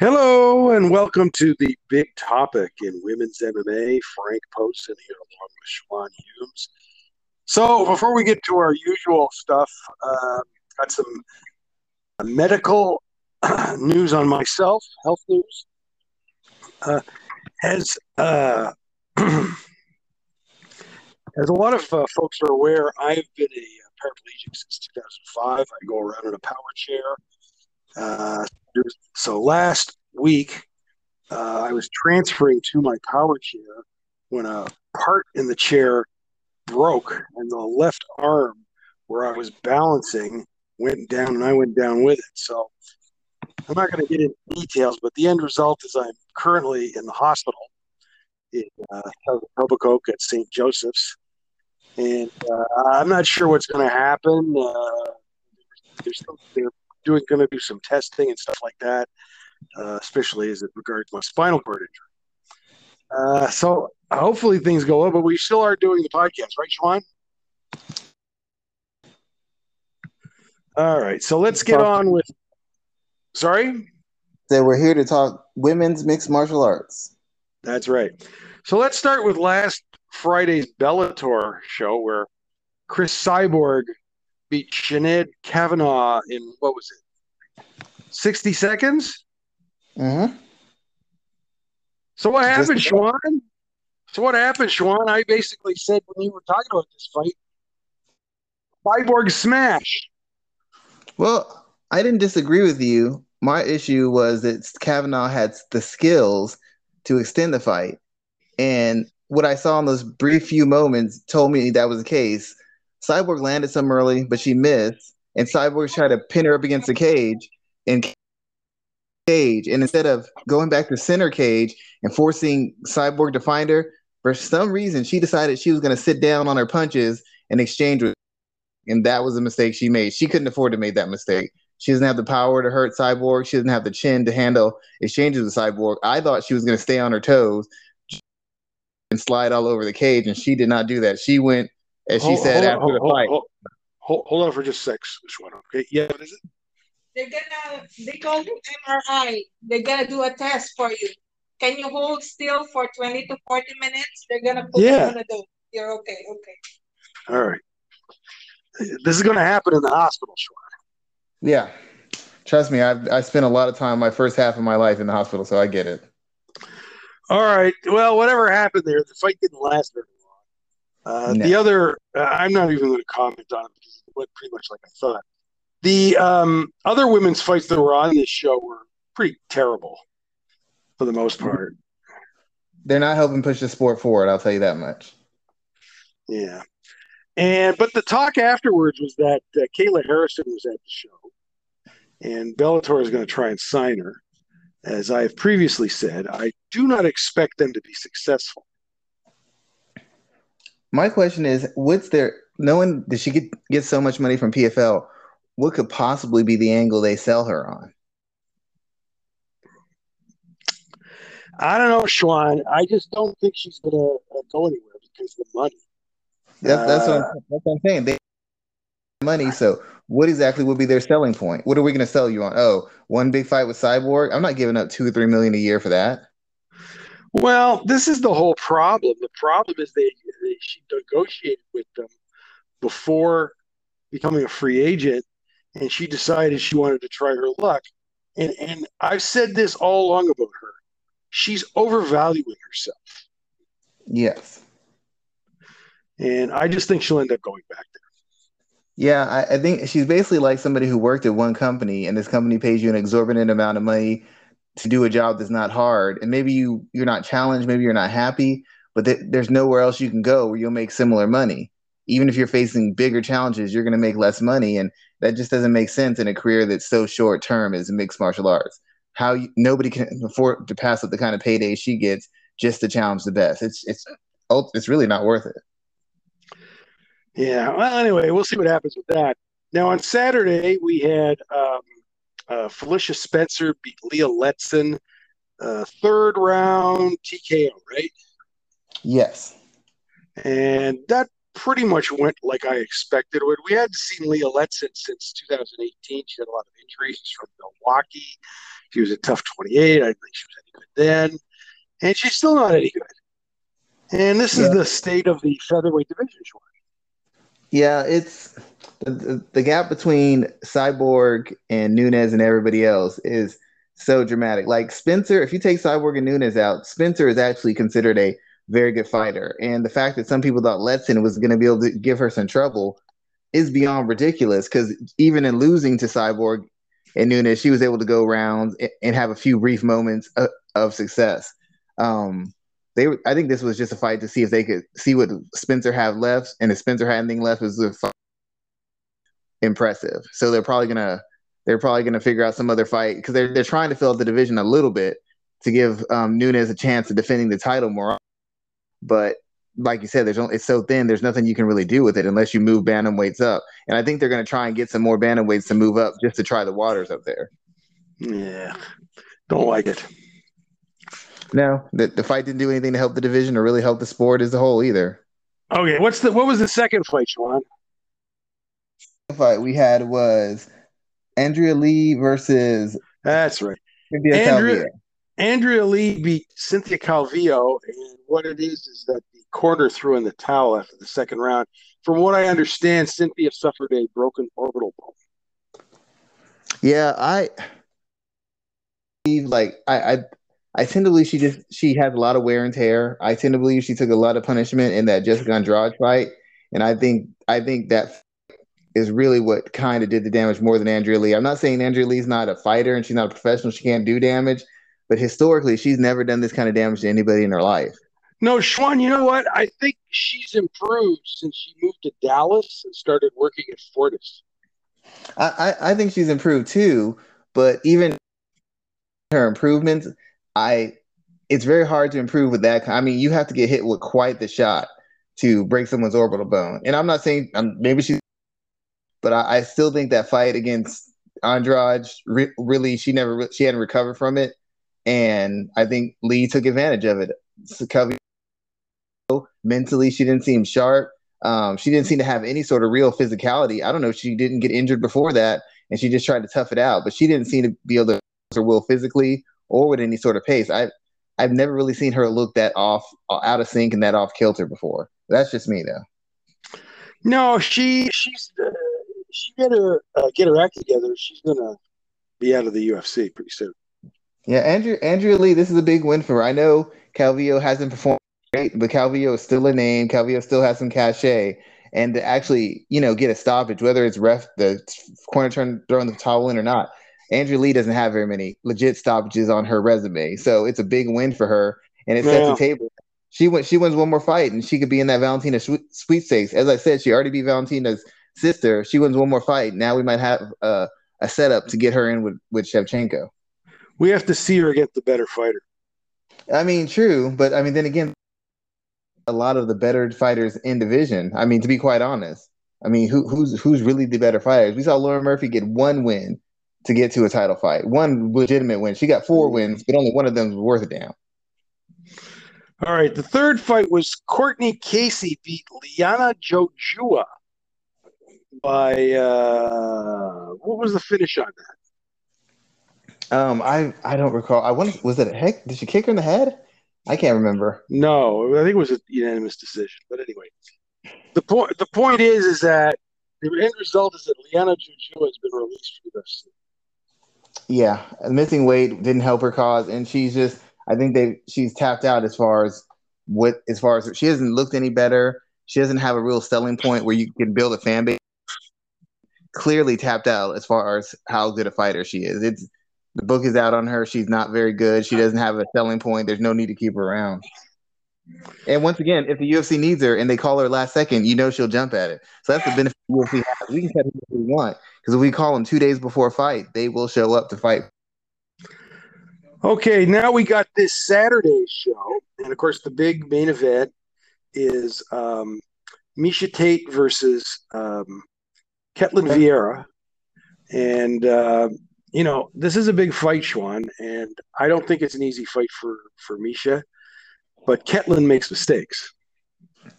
Hello and welcome to the big topic in women's MMA. Frank Poston here along with Schwan Humes. So before we get to our usual stuff, uh, got some medical news on myself, health news. Uh, as uh, as a lot of uh, folks are aware, I've been a paraplegic since 2005. I go around in a power chair. Uh, so last week, uh, I was transferring to my power chair when a part in the chair broke, and the left arm where I was balancing went down, and I went down with it. So I'm not going to get into details, but the end result is I'm currently in the hospital in uh, Etobicoke at St. Joseph's, and uh, I'm not sure what's going to happen. Uh, they're, still, they're doing going to do some testing and stuff like that, uh, especially as it regards my spinal cord injury. Uh, so hopefully things go well, but we still are doing the podcast, right, Sean? All right, so let's get on with. Sorry. that we're here to talk women's mixed martial arts. That's right. So let's start with last Friday's Bellator show where Cris Cyborg beat Sinead Kavanagh in what was it? 60 seconds? Mm-hmm. So what happened, Schwan? So what happened, Schwan? I basically said when you were talking about this fight, Cyborg smash. Well, I didn't disagree with you. My issue was that Kavanagh had the skills to extend the fight. And what I saw in those brief few moments told me that was the case. Cyborg landed some early, but she missed, and Cyborg tried to pin her up against the cage and cage. And instead of going back to center cage and forcing Cyborg to find her, for some reason she decided she was going to sit down on her punches and exchange with. And that was a mistake she made. She couldn't afford to make that mistake. She doesn't have the power to hurt Cyborg. She doesn't have the chin to handle exchanges with Cyborg. I thought she was going to stay on her toes and slide all over the cage, and she did not do that. She went as she hold, said hold, after hold, the fight. Hold, hold, on for just a sec, one. Okay, yeah, what is it? They're gonna they call it MRI. They're gonna do a test for you. Can you hold still for 20 to 40 minutes? They're gonna put yeah. you on a dose. You're okay, okay. All right. This is gonna happen in the hospital, Sean. Yeah. Trust me, I've I spent a lot of time my first half of my life in the hospital, so I get it. All right. Well, whatever happened there, the fight didn't last very uh, no. The other, uh, I'm not even going to comment on it because it went pretty much like I thought. The um, other women's fights that were on this show were pretty terrible for the most part. They're not helping push the sport forward. I'll tell you that much. Yeah, and but the talk afterwards was that uh, Kayla Harrison was at the show, and Bellator is going to try and sign her. As I have previously said, I do not expect them to be successful. My question is, what's their knowing did she get get so much money from PFL? What could possibly be the angle they sell her on? I don't know, Schwan. I just don't think she's gonna uh, go anywhere because of the money. That's, that's, what, I'm, uh, that's what I'm saying. They money. So, what exactly would be their selling point? What are we going to sell you on? Oh, one big fight with Cyborg. I'm not giving up two or three million a year for that. Well, this is the whole problem. The problem is they, they she negotiated with them before becoming a free agent, and she decided she wanted to try her luck. And and I've said this all along about her. She's overvaluing herself. Yes. And I just think she'll end up going back there. Yeah, I, I think she's basically like somebody who worked at one company, and this company pays you an exorbitant amount of money to do a job that's not hard. And maybe you you're not challenged maybe you're not happy but th- there's nowhere else you can go where you'll make similar money. Even if you're facing bigger challenges you're going to make less money and that just doesn't make sense in a career that's so short term as mixed martial arts. How you, nobody can afford to pass up the kind of payday she gets just to challenge the best. It's it's it's really not worth it. Yeah well anyway we'll see what happens with that. Now on saturday we had um, uh, Felicia Spencer beat Leah Letson, uh, third round TKO, right? Yes. And that pretty much went like I expected would. We hadn't seen Leah Letson since 2018. She had a lot of injuries. She's from Milwaukee. She was a tough 28. I think she was any good then. And she's still not any good. And this yeah. is the state of the featherweight division. Yeah, it's the, the gap between Cyborg and Nunes and everybody else is so dramatic. Like Spencer, if you take Cyborg and Nunes out, Spencer is actually considered a very good fighter. And the fact that some people thought Letson was going to be able to give her some trouble is beyond ridiculous because even in losing to Cyborg and Nunes, she was able to go around and have a few brief moments of, success. Um, they, I think this was just a fight to see if they could see what Spencer had left, and if Spencer had anything left, was impressive. So they're probably gonna they're probably gonna figure out some other fight because they're they're trying to fill up the division a little bit to give um, Nunes a chance of defending the title more. But like you said, there's only, it's so thin. There's nothing you can really do with it unless you move bantamweights up. And I think they're going to try and get some more bantamweights to move up just to try the waters up there. Yeah, don't like it. No, the, the fight didn't do anything to help the division or really help the sport as a whole either. Okay, what's the what was the second fight, Sean? Fight we had was Andrea Lee versus. That's right. Andrea, Andrea Lee beat Cynthia Calvillo, and what it is is that the corner threw in the towel after the second round. From what I understand, Cynthia suffered a broken orbital bone. Yeah, I like I, I I tend to believe she just she has a lot of wear and tear. I tend to believe she took a lot of punishment in that Jessica Andrade fight, and I think I think that is really what kind of did the damage more than Andrea Lee. I'm not saying Andrea Lee's not a fighter and she's not a professional; she can't do damage, but historically, she's never done this kind of damage to anybody in her life. No, Schwan, you know what? I think she's improved since she moved to Dallas and started working at Fortis. I, I, I think she's improved too, but even her improvements, I it's very hard to improve with that. I mean, you have to get hit with quite the shot to break someone's orbital bone. And I'm not saying um, maybe she's, but I, I, still think that fight against Andrade re- really she never she hadn't recovered from it, and I think Lee took advantage of it. mentally, she didn't seem sharp. Um, she didn't seem to have any sort of real physicality. I don't know. She didn't get injured before that, and she just tried to tough it out. But she didn't seem to be able to her will physically or with any sort of pace. I I've never really seen her look that off, out of sync, and that off kilter before. That's just me, though. No, she she's she got to uh, get her act together. She's gonna be out of the UFC pretty soon. Yeah, Andrew Andrea Lee, this is a big win for her. I know Calvillo hasn't performed great, but Calvillo is still a name. Calvillo still has some cachet. And to actually, you know, get a stoppage, whether it's ref the corner turn throwing the towel in or not, Andrew Lee doesn't have very many legit stoppages on her resume, so it's a big win for her, and it sets the table. She went. She wins one more fight, and she could be in that Valentina sweet sweepstakes. As I said, she already beat Valentina's sister. She wins one more fight. Now we might have uh, a setup to get her in with with Shevchenko. We have to see her get the better fighter. I mean, true, but I mean, then again, a lot of the better fighters in division. I mean, to be quite honest, I mean, who, who's who's really the better fighters? We saw Lauren Murphy get one win to get to a title fight. One legitimate win. She got four wins, but only one of them was worth a damn. All right. The third fight was Courtney Casey beat Liana Jojua by uh what was the finish on that? Um, I I don't recall. I want was it a heck? Did she kick her in the head? I can't remember. No, I think it was a unanimous decision. But anyway, the point the point is is that the end result is that Liana Jojua has been released from the yeah, missing weight didn't help her cause, and she's just I think they she's tapped out as far as what as far as she hasn't looked any better. She doesn't have a real selling point where you can build a fan base. Clearly tapped out as far as how good a fighter she is. It's the book is out on her. She's not very good. She doesn't have a selling point. There's no need to keep her around. And once again, if the UFC needs her and they call her last second, you know she'll jump at it. So that's the benefit UFC has. We can cut who we want because if we call them two days before a fight, they will show up to fight. Okay, now we got this Saturday show, and of course the big main event is um, Miesha Tate versus um, Ketlen Vieira, and uh, you know this is a big fight, Sean, and I don't think it's an easy fight for for Miesha, but Ketlen makes mistakes.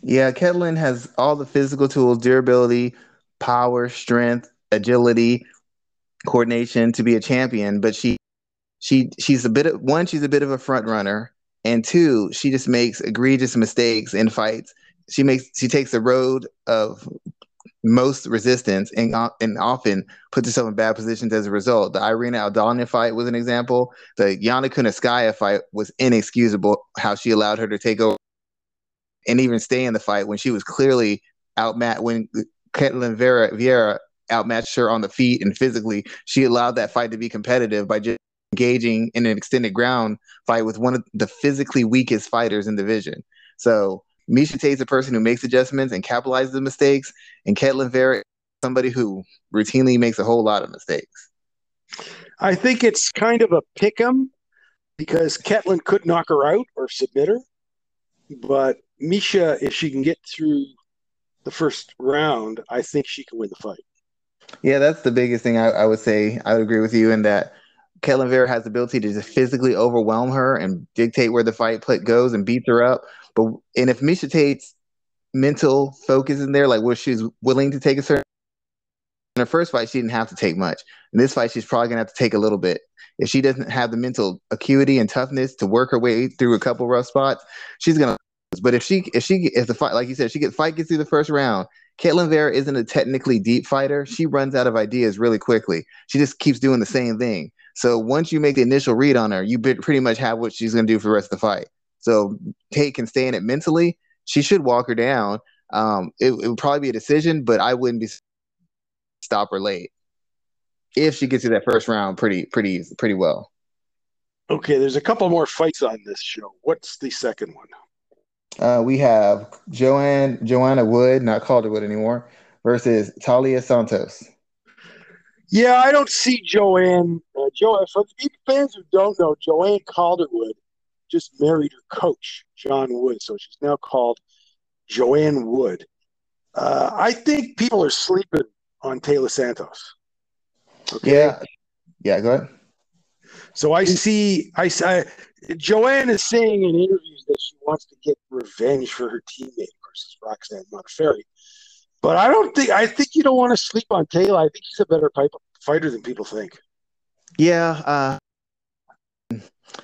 Yeah, Ketlen has all the physical tools, durability, power, strength, agility, coordination to be a champion, but she she she's a bit of one, she's a bit of a front runner, and two, she just makes egregious mistakes in fights. She makes she takes the road of most resistance and, uh, and often puts herself in bad positions as a result. The Irina Aldana fight was an example. The Yana Kunitskaya fight was inexcusable how she allowed her to take over and even stay in the fight when she was clearly outmatched when Ketlen Vera Vieira outmatched her on the feet and physically. She allowed that fight to be competitive by just engaging in an extended ground fight with one of the physically weakest fighters in the division. So Miesha Tate's a person who makes adjustments and capitalizes the mistakes, and Ketlen Vera somebody who routinely makes a whole lot of mistakes. I think it's kind of a pick 'em because Ketlen could knock her out or submit her, but Miesha, if she can get through the first round, I think she can win the fight. Yeah, that's the biggest thing I, I would say. I would agree with you in that Ketlen Vera has the ability to just physically overwhelm her and dictate where the fight put goes and beats her up. But and if Miesha Tate's mental focus in there, like where she's willing to take a certain in her first fight, she didn't have to take much. In this fight, she's probably gonna have to take a little bit. If she doesn't have the mental acuity and toughness to work her way through a couple rough spots, she's gonna. But if she if she if the fight like you said, she get fight gets through the first round, Ketlen Vera isn't a technically deep fighter. She runs out of ideas really quickly. She just keeps doing the same thing. So once you make the initial read on her, you pretty much have what she's going to do for the rest of the fight. So Tate can stay in it mentally. She should walk her down. Um, it, it, would probably be a decision, but I wouldn't be stop her late if she gets to that first round pretty pretty pretty well. Okay, there's a couple more fights on this show. What's the second one? Uh, we have Joanne Joanna Wood, not Calderwood anymore, versus Taila Santos. Yeah, I don't see Joanne. Uh, Joanne, for the fans who don't know, Joanne Calderwood just married her coach, John Wood. So she's now called Joanne Wood. Uh, I think people are sleeping on Taylor Santos. Okay? Yeah. Yeah, go ahead. So I see, I, I Joanne is saying in interviews that she wants to get revenge for her teammate versus Roxanne Modafferi. But I don't think I think you don't want to sleep on Taylor. I think he's a better pipe fighter than people think. Yeah, uh,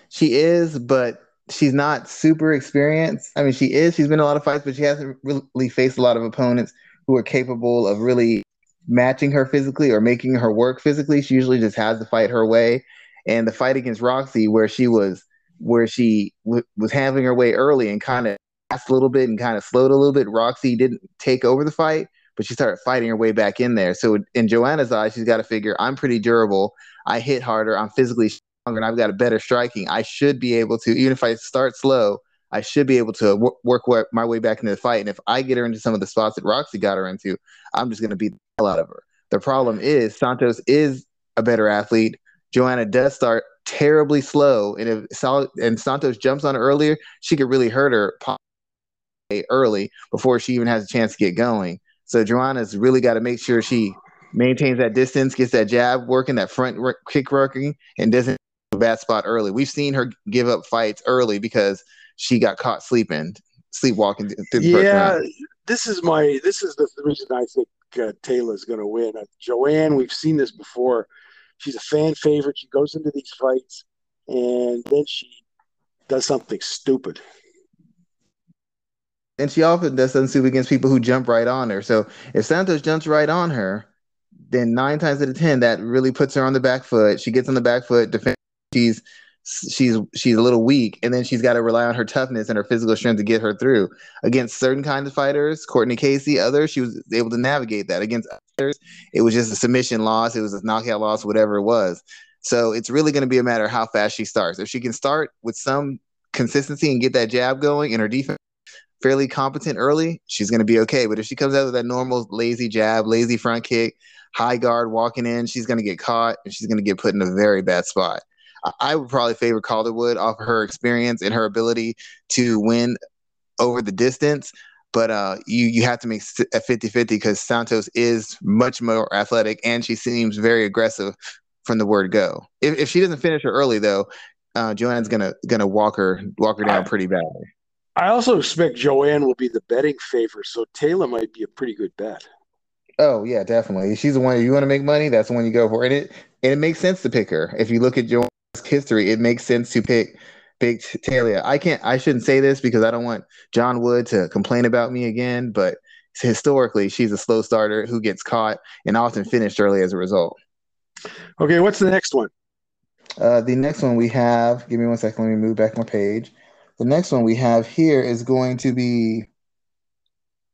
she is, but she's not super experienced. I mean, she is. She's been in a lot of fights, but she hasn't really faced a lot of opponents who are capable of really matching her physically or making her work physically. She usually just has to fight her way. And the fight against Roxy, where she was, where she w- was handling her way early and kind of a little bit and kind of slowed a little bit. Roxy didn't take over the fight, but she started fighting her way back in there. So in Joanna's eyes, she's got to figure I'm pretty durable. I hit harder. I'm physically and I've got a better striking. I should be able to, even if I start slow, I should be able to w- work my way back into the fight. And if I get her into some of the spots that Roxy got her into, I'm just going to beat the hell out of her. The problem is Santos is a better athlete. Joanna does start terribly slow, and if and Santos jumps on her earlier, she could really hurt her early before she even has a chance to get going. So Joanna's really got to make sure she maintains that distance, gets that jab working, that front kick working, and doesn't a bad spot early. We've seen her give up fights early because she got caught sleeping, sleepwalking yeah, this is my this is the, the reason I think uh, Taila's going to win. Uh, Joanne, we've seen this before. She's a fan favorite. She goes into these fights, and then she does something stupid and she often does something stupid against people who jump right on her. So if Santos jumps right on her, then nine times out of ten, that really puts her on the back foot. She gets on the back foot, defend. She's she's she's a little weak, and then she's got to rely on her toughness and her physical strength to get her through. Against certain kinds of fighters, Courtney Casey, others, she was able to navigate that. Against others, it was just a submission loss, it was a knockout loss, whatever it was. So it's really going to be a matter of how fast she starts. If she can start with some consistency and get that jab going, and her defense fairly competent early, she's going to be okay. But if she comes out with that normal lazy jab, lazy front kick, high guard walking in, she's going to get caught and she's going to get put in a very bad spot. I would probably favor Calderwood off of her experience and her ability to win over the distance. But uh, you you have to make a 50-50 because Santos is much more athletic and she seems very aggressive from the word go. If, if she doesn't finish her early though, uh, Joanne's gonna gonna walk her walk her down pretty badly. I also expect Joanne will be the betting favorite, so Taylor might be a pretty good bet. Oh yeah, definitely. She's the one you want to make money. That's the one you go for, and it and it makes sense to pick her. If you look at Joanne's history, it makes sense to pick pick Taila. I can't. I shouldn't say this because I don't want John Wood to complain about me again. But historically, she's a slow starter who gets caught and often finished early as a result. Okay, what's the next one? Uh, the next one we have. Give me one second. Let me move back my page. The next one we have here is going to be.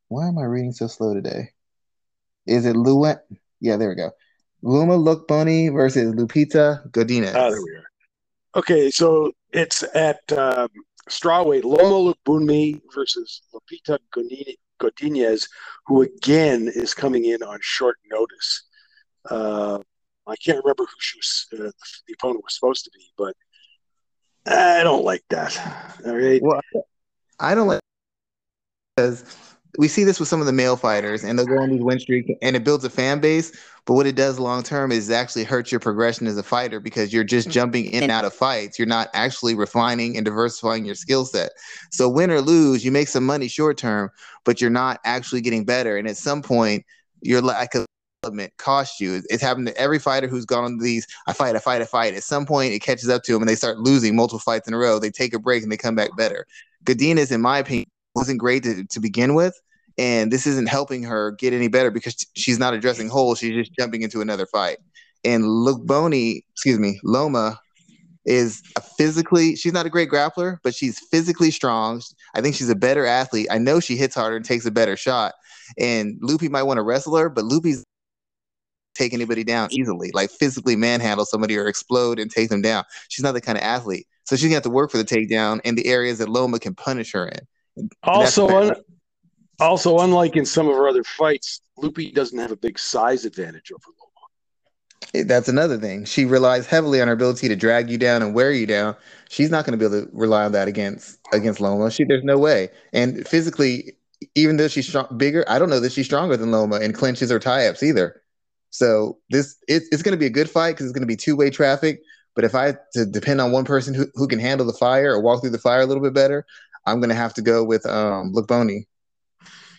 Why am I reading so slow today? Is it Lua? Yeah, there we go. Loma Lookboonmee versus Lupita Godinez. Oh, there we are. Okay, so it's at um, strawweight. Loma Lookboonmee versus Lupita Godinez, who again is coming in on short notice. Uh, I can't remember who she was, uh, the opponent was supposed to be, but I don't like that. All right. Well, I don't like because we see this with some of the male fighters, and they'll go on these win streaks, and it builds a fan base. But what it does long term is actually hurts your progression as a fighter because you're just mm-hmm. jumping in and out of fights. You're not actually refining and diversifying your skill set. So win or lose, you make some money short term, but you're not actually getting better. And at some point, your lack of development costs you. It's happened to every fighter who's gone on these. I fight, I fight, I fight. At some point, it catches up to them, and they start losing multiple fights in a row. They take a break and they come back better. Godinez, in my opinion, wasn't great to, to begin with. And this isn't helping her get any better because she's not addressing holes. She's just jumping into another fight. And Lookboonmee, excuse me, Loma is physically, she's not a great grappler, but she's physically strong. I think she's a better athlete. I know she hits harder and takes a better shot. And Loopy might want to wrestle her, but Loopy's take anybody down easily, like physically manhandle somebody or explode and take them down. She's not the kind of athlete. So she's gonna have to work for the takedown in the areas that Loma can punish her in. Also, un- also unlike in some of her other fights, Loopy doesn't have a big size advantage over Loma. That's another thing. She relies heavily on her ability to drag you down and wear you down. She's not going to be able to rely on that against against Loma. She there's no way. And physically, even though she's strong, bigger, I don't know that she's stronger than Loma in clinches or tie ups either. So this it, it's going to be a good fight because it's going to be two way traffic. But if I to depend on one person who, who can handle the fire or walk through the fire a little bit better, I'm going to have to go with um, Lookboonmee.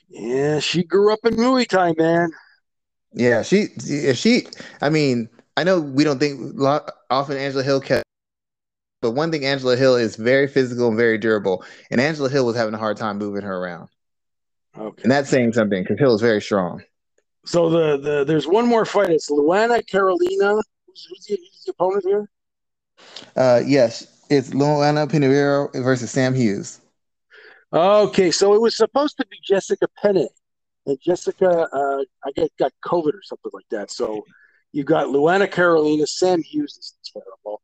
Yeah, she grew up in Muay Thai, man. Yeah, she if she. I mean, I know we don't think often Angela Hill kept, but one thing Angela Hill is very physical and very durable, and Angela Hill was having a hard time moving her around. Okay, and that's saying something because Hill is very strong. So the, the there's one more fight. It's Luana Carolina. Who's, who's, the, who's the opponent here? Uh, yes, it's Luana Pinheiro versus Sam Hughes. Okay, so it was supposed to be Jessica Penne, and Jessica, uh, I guess, got COVID or something like that. So you got Luana Carolina. Sam Hughes is terrible.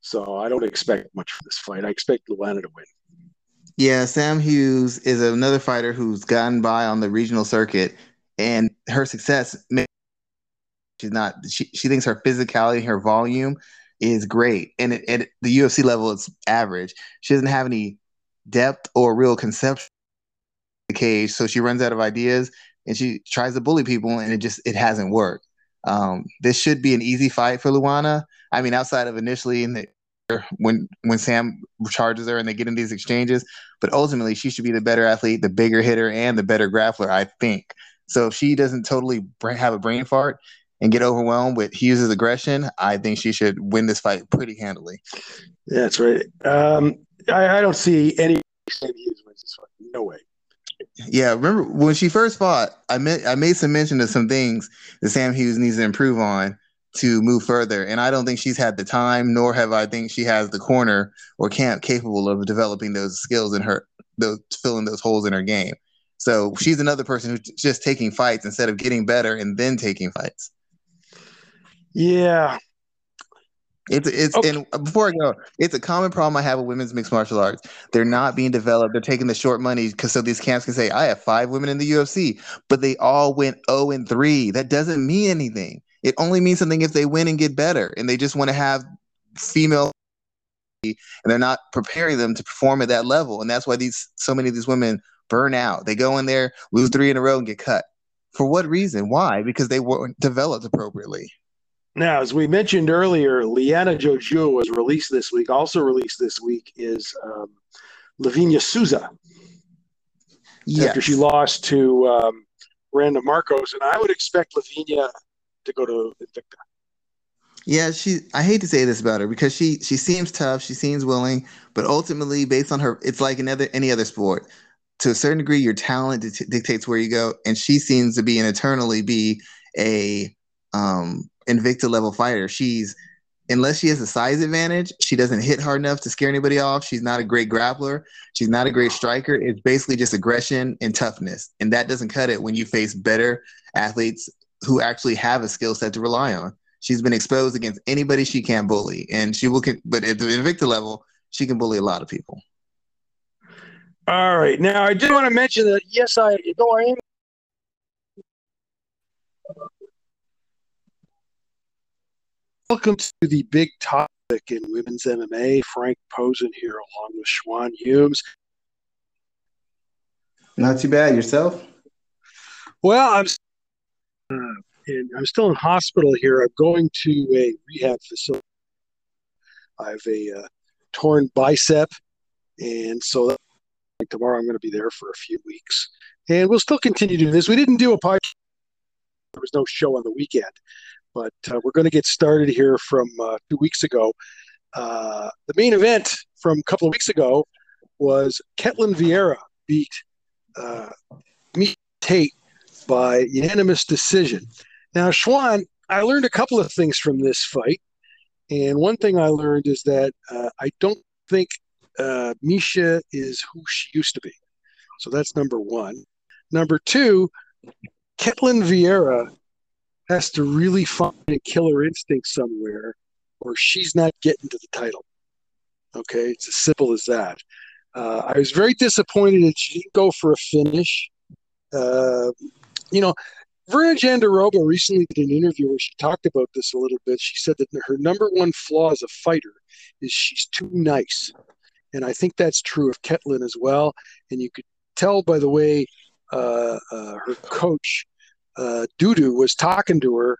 So I don't expect much for this fight. I expect Luana to win. Yeah, Sam Hughes is another fighter who's gotten by on the regional circuit and her success she's not she, she thinks her physicality her volume is great and at the ufc level it's average she doesn't have any depth or real conception the cage so she runs out of ideas and she tries to bully people and it just it hasn't worked um, this should be an easy fight for luana i mean outside of initially in the when when sam charges her and they get in these exchanges but ultimately she should be the better athlete the bigger hitter and the better grappler i think so if she doesn't totally have a brain fart and get overwhelmed with Hughes' aggression, I think she should win this fight pretty handily. That's right. Um, I, I, don't see any Sam Hughes wins this fight. No way. Yeah, remember when she first fought, I made I made some mention of some things that Sam Hughes needs to improve on to move further. And I don't think she's had the time, nor have I think she has the corner or camp capable of developing those skills in her those filling those holes in her game. So she's another person who's just taking fights instead of getting better and then taking fights. Yeah. It's it's okay. and before I go, it's a common problem I have with women's mixed martial arts. They're not being developed. They're taking the short money because so these camps can say, I have five women in the UFC, but they all went 0 and 3. That doesn't mean anything. It only means something if they win and get better. And they just want to have female and they're not preparing them to perform at that level. And that's why these so many of these women burn out. They go in there, lose three in a row, and get cut. For what reason? Why? Because they weren't developed appropriately. Now, as we mentioned earlier, Liana Jojo was released this week. Also released this week is um, Lavinia Souza. yes. after she lost to um, Randa Markos, and I would expect Lavinia to go to Invicta. Yeah, she. I hate to say this about her because she she seems tough, she seems willing, but ultimately, based on her, it's like another any other sport. To a certain degree, your talent dictates where you go, and she seems to be and eternally be a um, Invicta level fighter. She's unless she has a size advantage, she doesn't hit hard enough to scare anybody off. She's not a great grappler. She's not a great striker. It's basically just aggression and toughness. And that doesn't cut it when you face better athletes who actually have a skill set to rely on. She's been exposed against anybody she can bully. And she will, but at the Invicta level, she can bully a lot of people. All right. Now, I do want to mention that, yes, I, though I am Welcome to the big topic in women's MMA. Frank Posen here, along with Schwan Humes. Not too bad. Yourself? Well, I'm uh, in, I'm still in hospital here. I'm going to a rehab facility. I have a uh, torn bicep, and so that, like, tomorrow I'm going to be there for a few weeks, and we'll still continue doing this. We didn't do a podcast. There was no show on the weekend, but uh, we're going to get started here from uh, two weeks ago. Uh, the main event from a couple of weeks ago was Ketlen Vieira beat uh, Miesha Tate by unanimous decision. Now, Schwan, I learned a couple of things from this fight. And one thing I learned is that uh, I don't think uh, Miesha is who she used to be. So that's number one. Number two, Ketlen Vieira has to really find a killer instinct somewhere, or she's not getting to the title. Okay, it's as simple as that. Uh, I was very disappointed that she didn't go for a finish. Uh, you know, Virna Jandiroba recently did an interview where she talked about this a little bit. She said that her number one flaw as a fighter is she's too nice. And I think that's true of Ketlen as well. And you could tell by the way uh, uh, her coach uh, Dudu was talking to her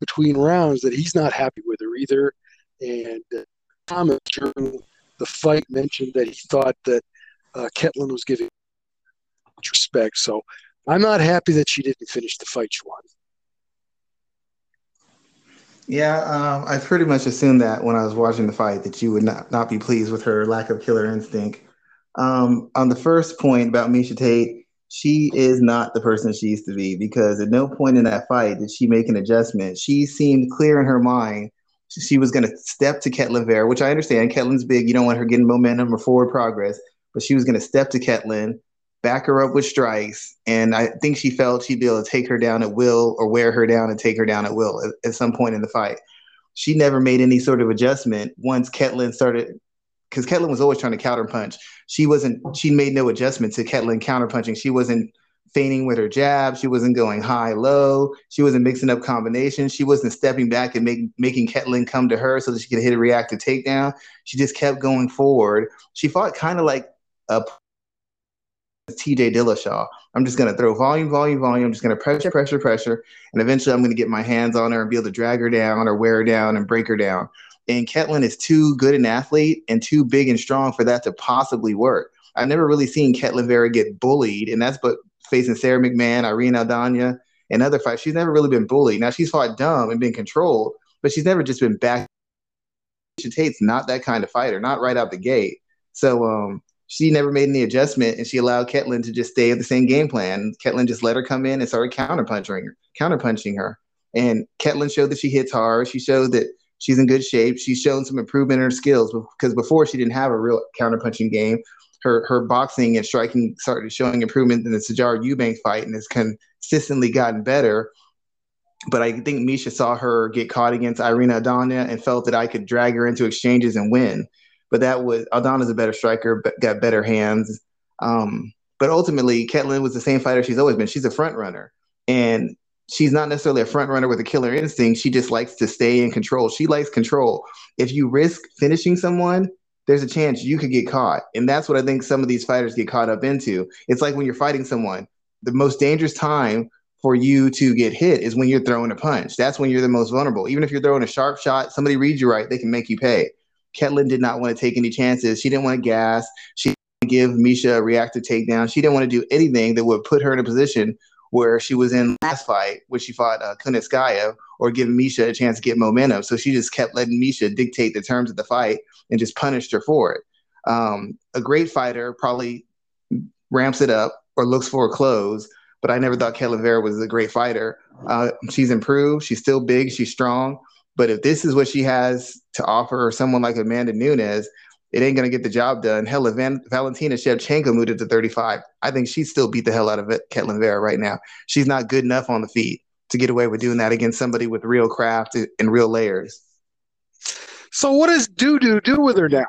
between rounds that he's not happy with her either. And uh, Thomas during the fight mentioned that he thought that uh, Ketlen was giving respect. So I'm not happy that she didn't finish the fight, Schwan. Yeah, um, I pretty much assumed that when I was watching the fight that you would not, not be pleased with her lack of killer instinct. Um, on the first point about Miesha Tate, she is not the person she used to be because at no point in that fight did she make an adjustment. She seemed clear in her mind. She was going to step to Ketlen Vieira, which I understand. Ketlen's big. You don't want her getting momentum or forward progress, but she was going to step to Ketlen, back her up with strikes. And I think she felt she'd be able to take her down at will or wear her down and take her down at will at, at some point in the fight. She never made any sort of adjustment once Ketlen started because Ketlen was always trying to counterpunch. She wasn't. She made no adjustment to Ketlen counterpunching. She wasn't feigning with her jab. She wasn't going high low. She wasn't mixing up combinations. She wasn't stepping back and make, making Ketlen come to her so that she could hit a reactive takedown. She just kept going forward. She fought kind of like a TJ Dillashaw. I'm just going to throw volume, volume, volume. I'm just going to pressure, pressure, pressure. And eventually I'm going to get my hands on her and be able to drag her down or wear her down and break her down. And Ketlen is too good an athlete and too big and strong for that to possibly work. I've never really seen Ketlen Vieira get bullied, and that's but facing Sara McMann, Irene Aldana, and other fights. She's never really been bullied. Now she's fought dumb and been controlled, but she's never just been back. She Tate's not that kind of fighter, not right out the gate. So um, she never made any adjustment, and she allowed Ketlen to just stay at the same game plan. Ketlen just let her come in and started counterpunching her, counterpunching her. And Ketlen showed that she hits hard. She showed that she's in good shape. She's shown some improvement in her skills because before she didn't have a real counterpunching game. Her her boxing and striking started showing improvement in the Sijara Eubank fight and has consistently gotten better. But I think Miesha saw her get caught against Irene Aldana and felt that I could drag her into exchanges and win. But that was Aldana's a better striker, but got better hands. Um, but ultimately, Ketlen was the same fighter she's always been. She's a front runner, and she's not necessarily a front runner with a killer instinct. She just likes to stay in control. She likes control. If you risk finishing someone, there's a chance you could get caught. And that's what I think some of these fighters get caught up into. It's like when you're fighting someone, the most dangerous time for you to get hit is when you're throwing a punch. That's when you're the most vulnerable. Even if you're throwing a sharp shot, somebody reads you right, they can make you pay. Ketlen did not want to take any chances. She didn't want to gas. She give Miesha a reactive takedown. She didn't want to do anything that would put her in a position where she was in last fight, when she fought uh, Kunitskaya, or give Miesha a chance to get momentum. So she just kept letting Miesha dictate the terms of the fight and just punished her for it. Um, a great fighter probably ramps it up or looks for a close, but I never thought Ketlen Vieira was a great fighter. Uh, she's improved. She's still big. She's strong. But if this is what she has to offer or someone like Amanda Nunes, it ain't going to get the job done. Hell, if Van- Valentina Shevchenko moved it to 35, I think she still beat the hell out of it, Ketlen Vieira right now. She's not good enough on the feet to get away with doing that against somebody with real craft and real layers. So what does Dudu do with her now?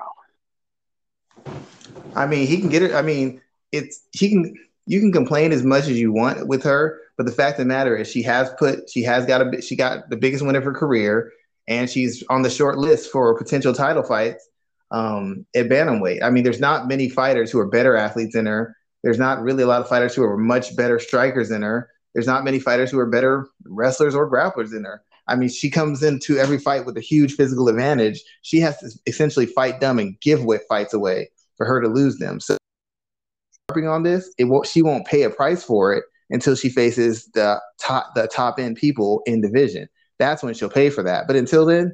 I mean, he can get it. I mean, it's he can. You can complain as much as you want with her, but the fact of the matter is, she has put. She has got a. She got the biggest win of her career, and she's on the short list for potential title fights um, at bantamweight. I mean, there's not many fighters who are better athletes than her. There's not really a lot of fighters who are much better strikers than her. There's not many fighters who are better wrestlers or grapplers than her. I mean, she comes into every fight with a huge physical advantage. She has to essentially fight dumb and give fights away for her to lose them. So, harping on this, it won't. She won't pay a price for it until she faces the top the top end people in division. That's when she'll pay for that. But until then,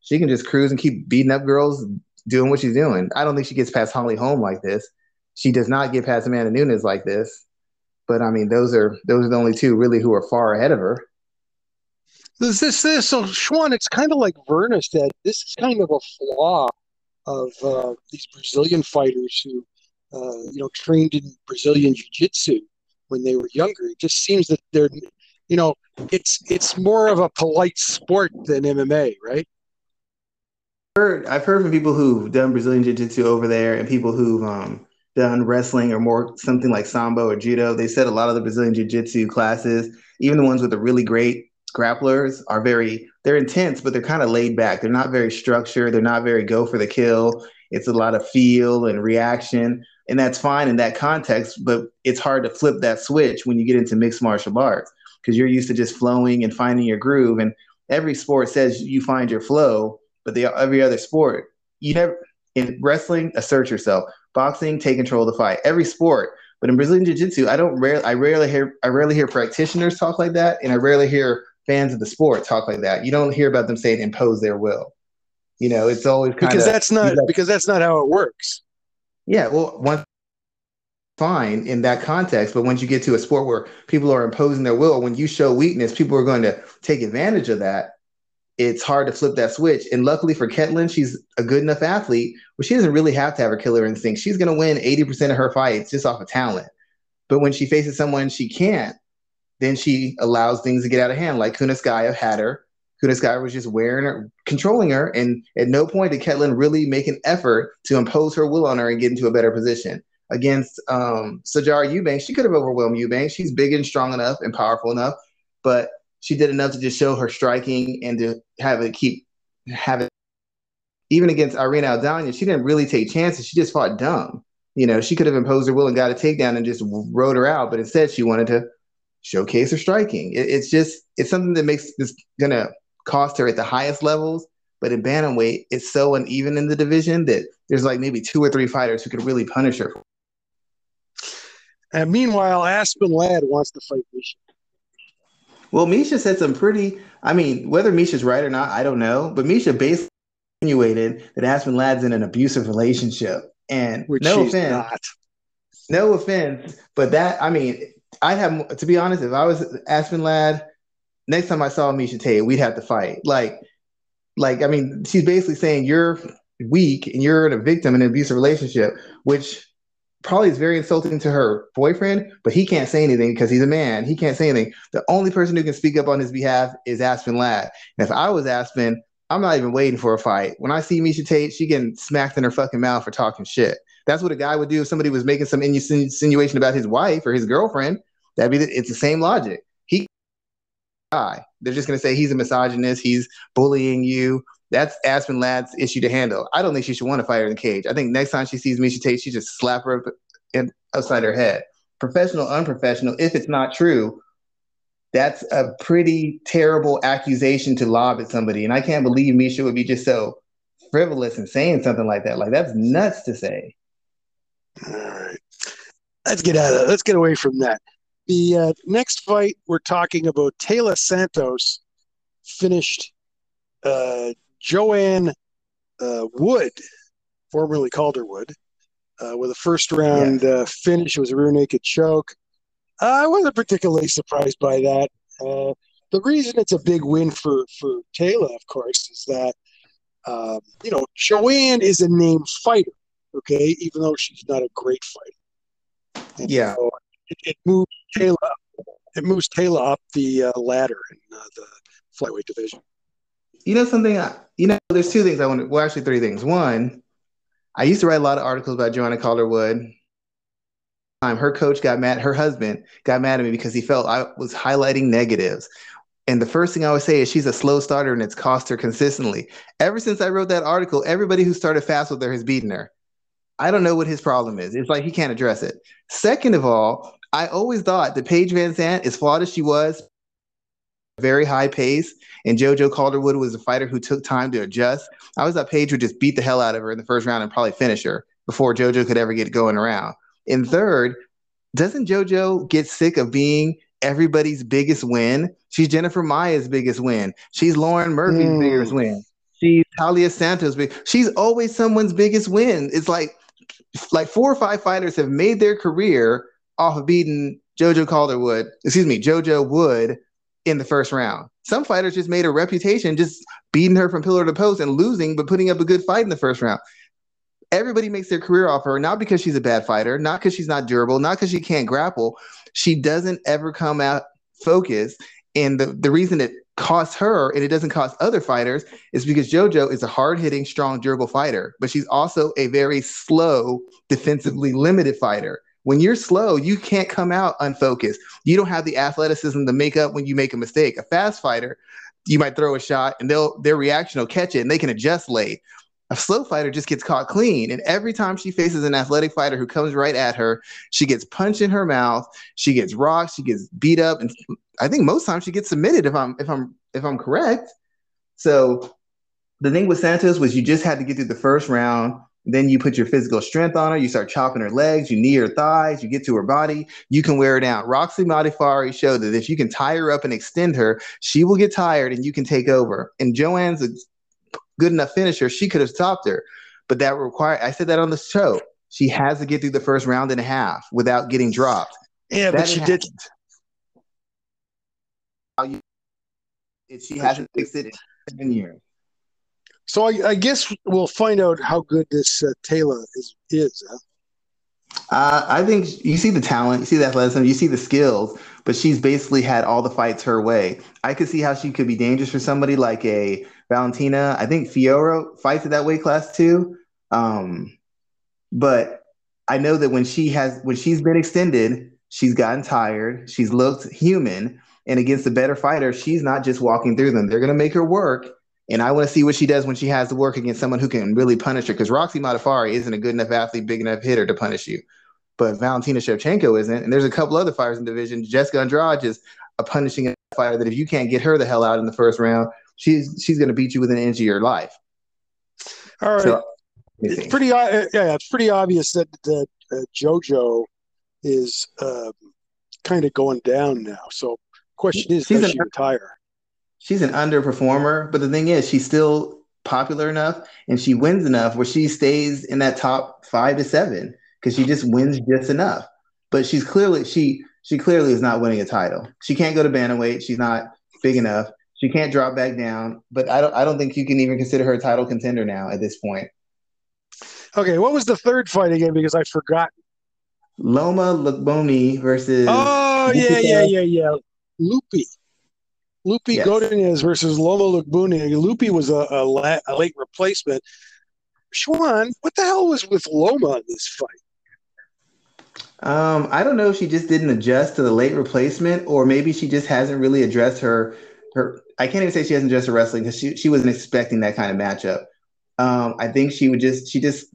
she can just cruise and keep beating up girls, doing what she's doing. I don't think she gets past Holly Holm like this. She does not get past Amanda Nunes like this. But I mean, those are those are the only two really who are far ahead of her. This this this so Schwan, it's kind of like Virna said. This is kind of a flaw of uh, these Brazilian fighters who, uh, you know, trained in Brazilian jiu-jitsu when they were younger. It just seems that they're, you know, it's it's more of a polite sport than MMA, right? Heard I've heard from people who've done Brazilian Jiu-Jitsu over there and people who've um, done wrestling or more something like sambo or judo. They said a lot of the Brazilian Jiu-Jitsu classes, even the ones with the really great grapplers, are very they're intense, but they're kind of laid back. They're not very structured. They're not very go for the kill. It's a lot of feel and reaction, and that's fine in that context. But it's hard to flip that switch when you get into mixed martial arts because you're used to just flowing and finding your groove. And every sport says you find your flow but the every other sport, you never in wrestling assert yourself. Boxing, take control of the fight. Every sport, but in Brazilian Jiu-Jitsu, I don't rarely I rarely hear I rarely hear practitioners talk like that, and I rarely hear fans of the sport talk like that. You don't hear about them saying impose their will. You know, it's always because that's not because that's not how it works. Yeah, well, one fine in that context, but once you get to a sport where people are imposing their will, when you show weakness, people are going to take advantage of that it's hard to flip that switch. And luckily for Ketlen, she's a good enough athlete where she doesn't really have to have her killer instinct. She's going to win 80% of her fights just off of talent. But when she faces someone she can't, then she allows things to get out of hand, like Kunitskaya had her. Kunitskaya was just wearing her, controlling her, and at no point did Ketlen really make an effort to impose her will on her and get into a better position. Against um, Sijara Eubanks, she could have overwhelmed Eubanks. She's big and strong enough and powerful enough, but she did enough to just show her striking and to have it keep have it. Even against Irene Aldana, she didn't really take chances. She just fought dumb. You know, she could have imposed her will and got a takedown and just rode her out, but instead she wanted to showcase her striking. It, it's just it's something that makes this gonna cost her at the highest levels. But in bantamweight, it's so uneven in the division that there's like maybe two or three fighters who could really punish her. And meanwhile, Aspen Ladd wants to fight Miesha. Well, Miesha said some pretty. I mean, whether Miesha's right or not, I don't know. But Miesha basically insinuated that Aspen Ladd's in an abusive relationship, and Which no offense, not. no offense, but that I mean, I'd have to be honest. If I was Aspen Ladd, next time I saw Miesha Tate, we'd have to fight. Like, like I mean, she's basically saying you're weak and you're a victim in an abusive relationship, which probably is very insulting to her boyfriend, but he can't say anything because he's a man. He can't say anything. The only person who can speak up on his behalf is Aspen Ladd. And if I was Aspen, I'm not even waiting for a fight. When I see Miesha Tate, she getting smacked in her fucking mouth for talking shit. That's what a guy would do if somebody was making some insinuation about his wife or his girlfriend. That'd be the, it's the same logic. He guy. They're just gonna say he's a misogynist. He's bullying you. That's Aspen Ladd's issue to handle. I don't think she should want to fight her in the cage. I think next time she sees Miesha Tate, she just slap her in, upside her head. Professional, unprofessional, if it's not true, that's a pretty terrible accusation to lob at somebody. And I can't believe Miesha would be just so frivolous and saying something like that. Like that's nuts to say. All right. Let's get out of let's get away from that. The uh, next fight we're talking about Taylor Santos finished uh, Joanne uh, Wood, formerly Calderwood, uh, with a first round yeah. uh, finish. It was a rear naked choke. I wasn't particularly surprised by that. Uh, the reason it's a big win for for Taila, of course, is that um, you know Joanne is a named fighter. Okay, even though she's not a great fighter. And yeah, so it, it, moves Taylor. It moves Taila up the uh, ladder in uh, the flyweight division. You know something? I, You know, there's two things I want. To, well, actually, three things. One, I used to write a lot of articles about Joanna Calderwood. Um, her coach got mad. Her husband got mad at me because he felt I was highlighting negatives. And the first thing I would say is she's a slow starter and it's cost her consistently. Ever since I wrote that article, everybody who started fast with her has beaten her. I don't know what his problem is. It's like he can't address it. Second of all, I always thought that Paige VanZant, as flawed as she was, very high pace, and JoJo Calderwood was a fighter who took time to adjust. I was thought Paige would just beat the hell out of her in the first round and probably finish her before JoJo could ever get going around. And third, doesn't JoJo get sick of being everybody's biggest win? She's Jennifer Maia's biggest win. She's Lauren Murphy's mm. biggest win. She's Taila Santos' big. She's always someone's biggest win. It's like like four or five fighters have made their career off of beating JoJo Calderwood, excuse me, JoJo Wood in the first round. Some fighters just made a reputation just beating her from pillar to post and losing, but putting up a good fight in the first round. Everybody makes their career off her, not because she's a bad fighter, not because she's not durable, not because she can't grapple. She doesn't ever come out focused. And the, the reason it costs her and it doesn't cost other fighters is because JoJo is a hard hitting, strong, durable fighter, but she's also a very slow, defensively limited fighter. When you're slow, you can't come out unfocused. You don't have the athleticism to make up when you make a mistake. A fast fighter, you might throw a shot and they'll their reaction will catch it and they can adjust late. A slow fighter just gets caught clean. And every time she faces an athletic fighter who comes right at her, she gets punched in her mouth, she gets rocked, she gets beat up, and I think most times she gets submitted if I'm if I'm if I'm correct. So the thing with Santos was you just had to get through the first round then you put your physical strength on her. You start chopping her legs. You knee her thighs. You get to her body. You can wear her down. Roxy Modafferi showed that if you can tie her up and extend her, she will get tired and you can take over. And Joanne's a good enough finisher. She could have stopped her, but that required. I said that on the show. She has to get through the first round and a half without getting dropped. Yeah, that but she didn't. She hasn't fixed it in years. So I, I, guess we'll find out how good this uh, Taila is. Is huh? uh, I think you see the talent, you see the athleticism, you see the skills, but she's basically had all the fights her way. I could see how she could be dangerous for somebody like a Valentina. I think Fiorot fights at that weight class too. Um, but I know that when she has when she's been extended, she's gotten tired. She's looked human, and against a better fighter, she's not just walking through them. They're going to make her work and I want to see what she does when she has to work against someone who can really punish her. Because Roxy Modafferi isn't a good enough athlete, big enough hitter to punish you. But Valentina Shevchenko isn't. And there's a couple other fighters in the division. Jessica Andrade is a punishing fighter that if you can't get her the hell out in the first round, she's she's going to beat you within an inch of your life. All right. So, it's pretty uh, yeah, it's pretty obvious that that uh, JoJo is uh, kind of going down now. So, question is, she's does she retire? She's an underperformer, but the thing is, she's still popular enough and she wins enough where she stays in that top five to seven because she just wins just enough. But she's clearly she she clearly is not winning a title. She can't go to bantamweight. She's not big enough. She can't drop back down. But I don't I don't think you can even consider her a title contender now at this point. Okay, what was the third fight again? Because I forgot. Loma Lookboonmee versus. Oh yeah, yeah, yeah, yeah. Loopy. Loopy yes. Godinez versus Loma Lookboonmee. Loopy was a, a, la- a, late replacement. Schwan, what the hell was with Loma in this fight? Um, I don't know if she just didn't adjust to the late replacement, or maybe she just hasn't really addressed her her. I can't even say she hasn't addressed her wrestling because she she wasn't expecting that kind of matchup. Um, I think she would just she just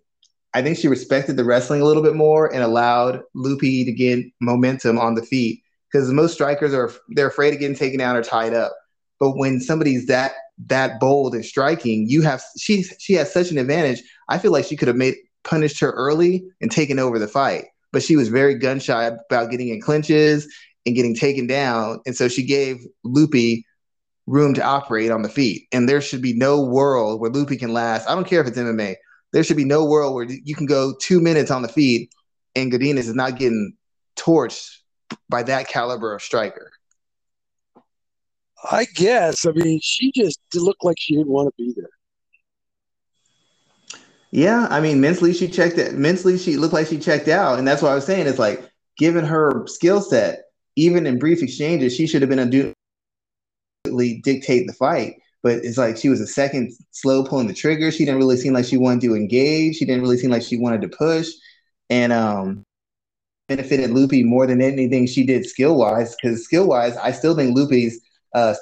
I think she respected the wrestling a little bit more and allowed Loopy to get momentum on the feet because most strikers are they're afraid of getting taken out or tied up. But when somebody's that that bold and striking, you have she she has such an advantage. I feel like she could have made punished her early and taken over the fight. But she was very gun shy about getting in clinches and getting taken down. And so she gave Loopy room to operate on the feet. And there should be no world where Loopy can last. I don't care if it's MMA. There should be no world where you can go two minutes on the feet and Godinez is not getting torched by that caliber of striker. I guess. I mean, she just looked like she didn't want to be there. Yeah, I mean, mentally she checked it. Mentally, she looked like she checked out, and that's what I was saying. It's like, given her skill set, even in brief exchanges, she should have been a dictate the fight. But it's like she was a second slow pulling the trigger. She didn't really seem like she wanted to engage. She didn't really seem like she wanted to push, and um, benefited Loopy more than anything she did skill wise. Because skill wise, I still think Loopy's uh,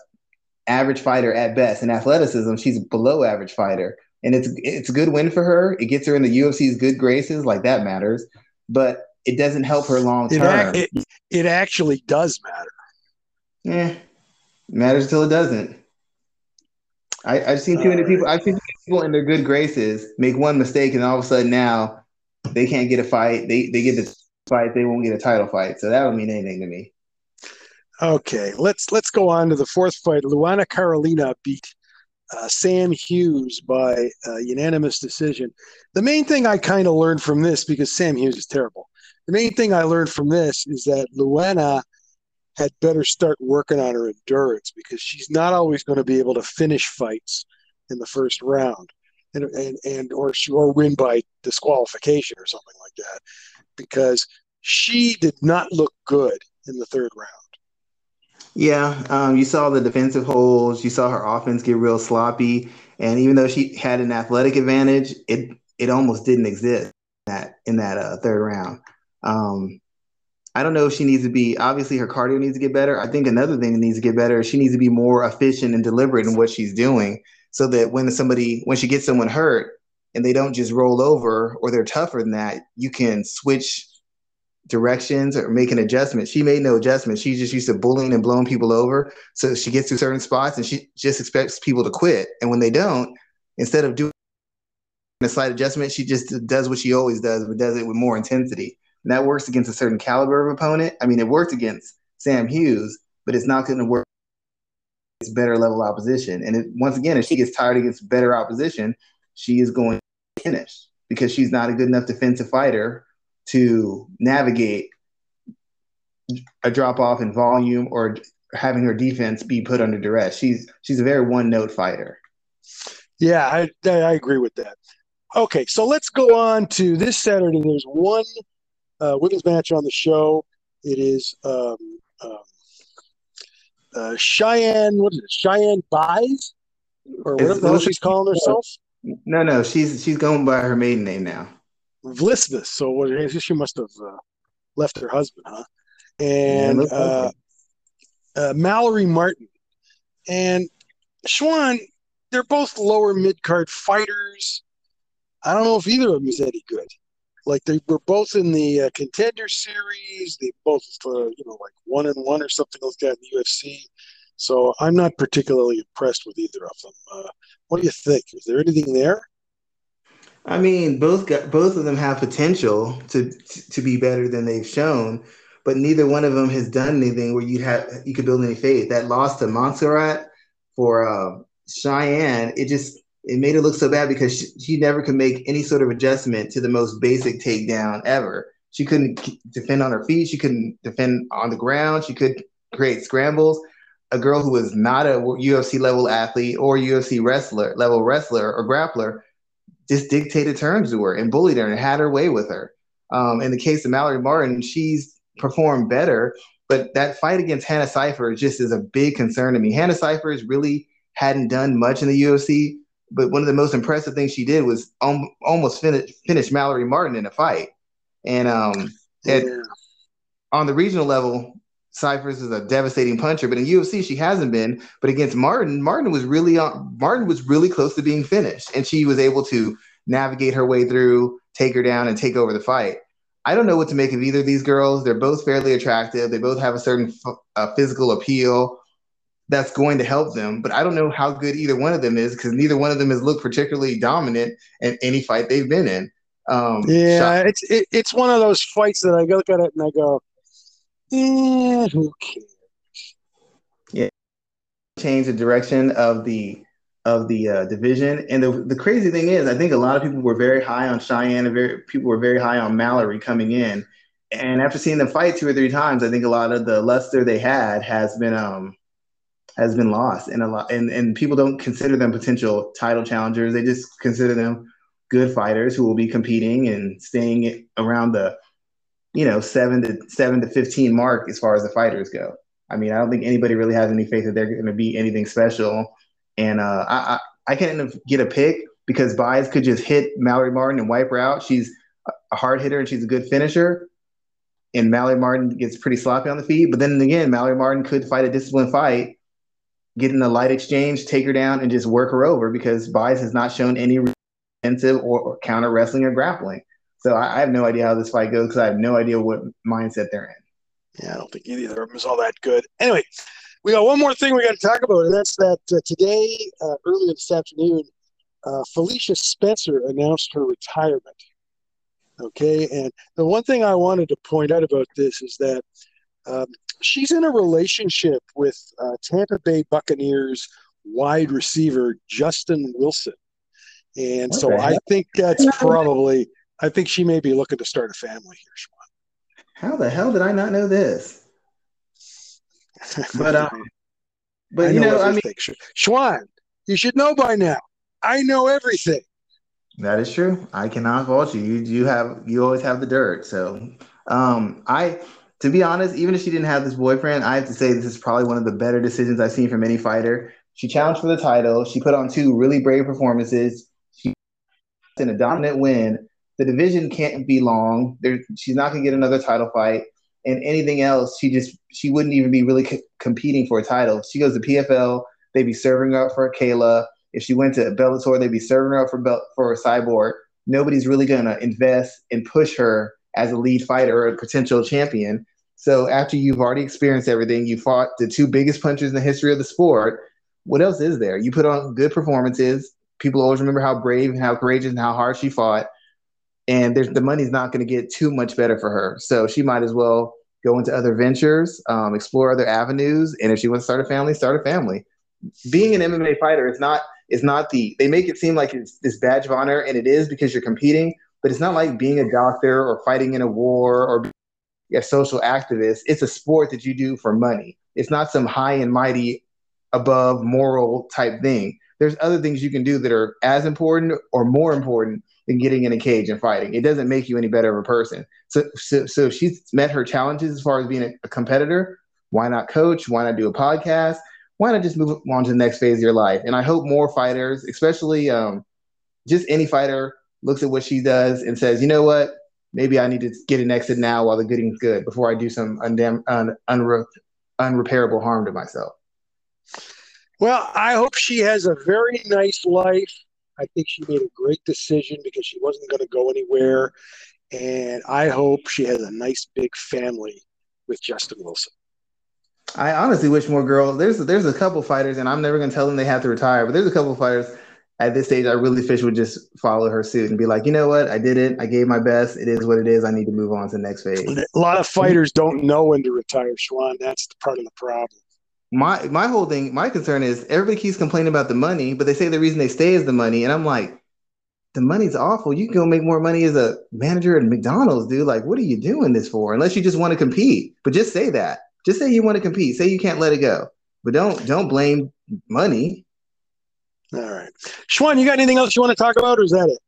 average fighter at best. In athleticism, she's below average fighter, and it's it's a good win for her. It gets her in the UFC's good graces, like that matters. But it doesn't help her long term. It, it, it, actually does matter. Yeah, matters until it doesn't. I, have seen too many people. I've seen people in their good graces make one mistake, and all of a sudden now they can't get a fight. They they get the fight, they won't get a title fight. So that don't mean anything to me. Okay, let's let's go on to the fourth fight. Luana Carolina beat uh, Sam Hughes by uh, unanimous decision. The main thing I kind of learned from this, because Sam Hughes is terrible, the main thing I learned from this is that Luana had better start working on her endurance because she's not always going to be able to finish fights in the first round and and, and or or win by disqualification or something like that because she did not look good in the third round. Yeah, um, you saw the defensive holes. You saw her offense get real sloppy, and even though she had an athletic advantage, it it almost didn't exist in that in that uh, third round. Um, I don't know if she needs to be. Obviously, her cardio needs to get better. I think another thing that needs to get better is she needs to be more efficient and deliberate in what she's doing, so that when somebody when she gets someone hurt and they don't just roll over or they're tougher than that, you can switch directions or make an adjustment. She made no adjustment. She just used to bullying and blowing people over. So she gets to certain spots and she just expects people to quit. And when they don't, instead of doing a slight adjustment, she just does what she always does, but does it with more intensity. And that works against a certain caliber of opponent. I mean, it worked against Sam Hughes, but it's not going to work against better level opposition. And it, once again, if she gets tired against better opposition, she is going finish because she's not a good enough defensive fighter to navigate a drop off in volume or having her defense be put under duress. She's she's a very one note fighter. Yeah, I I agree with that. Okay, so let's go on to this Saturday. There's one uh, women's match on the show. It is um, um, uh, Cheyenne. What is it? Cheyenne Buys, or whatever she's calling herself. No, no, she's she's going by her maiden name now. Vlismas. So she must have uh, left her husband, huh? And yeah, uh, uh, Mallory Martin and Schwan. They're both lower mid card fighters. I don't know if either of them is any good. Like they were both in the uh, contender series. They both, uh, you know, like one and one or something like that in the UFC. So I'm not particularly impressed with either of them. Uh, what do you think? Is there anything there? I mean, both got, both of them have potential to to be better than they've shown, but neither one of them has done anything where you'd have you could build any faith. That loss to Montserrat for uh, Cheyenne, it just it made it look so bad because she, she never could make any sort of adjustment to the most basic takedown ever. She couldn't defend on her feet. She couldn't defend on the ground. She could create scrambles. A girl who was not a UFC level athlete or UFC wrestler level wrestler or grappler just dictated terms to her and bullied her and had her way with her. Um, in the case of Mallory Martin, she's performed better, but that fight against Hannah Cifers just is a big concern to me. Hannah Cifers really hadn't done much in the UFC, but one of the most impressive things she did was om- almost finish, finish Mallory Martin in a fight. And um, yeah. on the regional level, Cifers is a devastating puncher, but in UFC she hasn't been. But against Martin, Martin was really on. Martin was really close to being finished, and she was able to navigate her way through, take her down, and take over the fight. I don't know what to make of either of these girls. They're both fairly attractive. They both have a certain uh, physical appeal that's going to help them, but I don't know how good either one of them is because neither one of them has looked particularly dominant in any fight they've been in. Um, yeah, it's it, it's one of those fights that I look at it and I go, eh, who cares? Yeah, change the direction of the of the uh, division. And the the crazy thing is, I think a lot of people were very high on Cheyenne, and very people were very high on Mallory coming in. And after seeing them fight two or three times, I think a lot of the luster they had has been um has been lost, and a lot and and people don't consider them potential title challengers. They just consider them good fighters who will be competing and staying around the you know seven to seven to fifteen mark as far as the fighters go. I mean, I don't think anybody really has any faith that they're going to be anything special. And uh, I, I, I can't get a pick because Buys could just hit Mallory Martin and wipe her out. She's a hard hitter and she's a good finisher. And Mallory Martin gets pretty sloppy on the feet. But then again, Mallory Martin could fight a disciplined fight, get in a light exchange, take her down, and just work her over because Buys has not shown any defensive or, or, counter wrestling or grappling. So I, I have no idea how this fight goes because I have no idea what mindset they're in. Yeah, I don't think either of them is all that good. Anyway, we got one more thing we got to talk about, and that's that uh, today, uh, earlier this afternoon, uh, Felicia Spencer announced her retirement. Okay, and the one thing I wanted to point out about this is that um, she's in a relationship with uh, Tampa Bay Buccaneers wide receiver Justin Wilson, and so I think that's probably. I think she may be looking to start a family here, Schwan. How the hell did I not know this? but um, but you know, know I mean, Schwan, you should know by now. I know everything. That is true. I cannot fault you. You you have you always have the dirt. So um, I to be honest, even if she didn't have this boyfriend, I have to say this is probably one of the better decisions I've seen from any fighter. She challenged for the title. She put on two really brave performances. She in a dominant win. The division can't be long. There, she's not going to get another title fight and anything else, she just she wouldn't even be really c- competing for a title. She goes to PFL, they'd be serving up for Kayla. If she went to Bellator, they'd be serving her up for for a Cyborg. Nobody's really going to invest and push her as a lead fighter or a potential champion. So after you've already experienced everything, you fought the two biggest punches in the history of the sport. What else is there? You put on good performances. People always remember how brave and how courageous and how hard she fought and the money's not going to get too much better for her. So she might as well go into other ventures, um, explore other avenues, and if she wants to start a family, start a family. Being an MMA fighter is not is not the they make it seem like it's this badge of honor, and it is because you're competing, but it's not like being a doctor or fighting in a war or a social activist. It's a sport that you do for money. It's not some high and mighty, above moral type thing. There's other things you can do that are as important or more important than getting in a cage and fighting. It doesn't make you any better of a person. So, so, so if she's met her challenges as far as being a, a competitor, why not coach? Why not do a podcast? Why not just move on to the next phase of your life? And I hope more fighters, especially um, just any fighter, looks at what she does and says, you know what? Maybe I need to get an exit now while the gooding's good before I do some undam- un- unre- unrepairable harm to myself. Well, I hope she has a very nice life I think she made a great decision because she wasn't going to go anywhere. And I hope she has a nice big family with Justin Wilson. I honestly wish more girls. There's there's a couple fighters, and I'm never going to tell them they have to retire. But there's a couple fighters at this stage. I really wish would just follow her suit and be like, you know what, I did it. I gave my best. It is what it is. I need to move on to the next phase. A lot of fighters don't know when to retire, Schwan. That's part of the problem my my whole thing, my concern is everybody keeps complaining about the money, but they say the reason they stay is the money, and I'm like, the money's awful. You can go make more money as a manager at McDonald's, dude. Like, what are you doing this for? Unless you just want to compete, but just say that. Just say you want to compete. Say you can't let it go, but don't don't blame money. All right, Schwan, you got anything else you want to talk about, or is that it?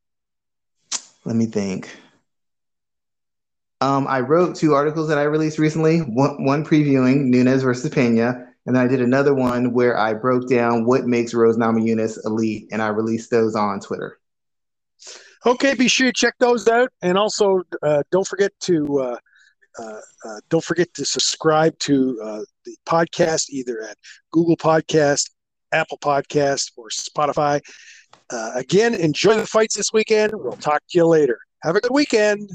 Let me think. Um, I wrote two articles that I released recently. One, one previewing Nunes versus Pena, and then I did another one where I broke down what makes Rose Namajunas elite, and I released those on Twitter. Okay, be sure to check those out, and also uh, don't forget to uh, uh, uh don't forget to subscribe to uh, the podcast either at Google Podcast, Apple Podcast, or Spotify. Uh, again, enjoy the fights this weekend. We'll talk to you later. Have a good weekend.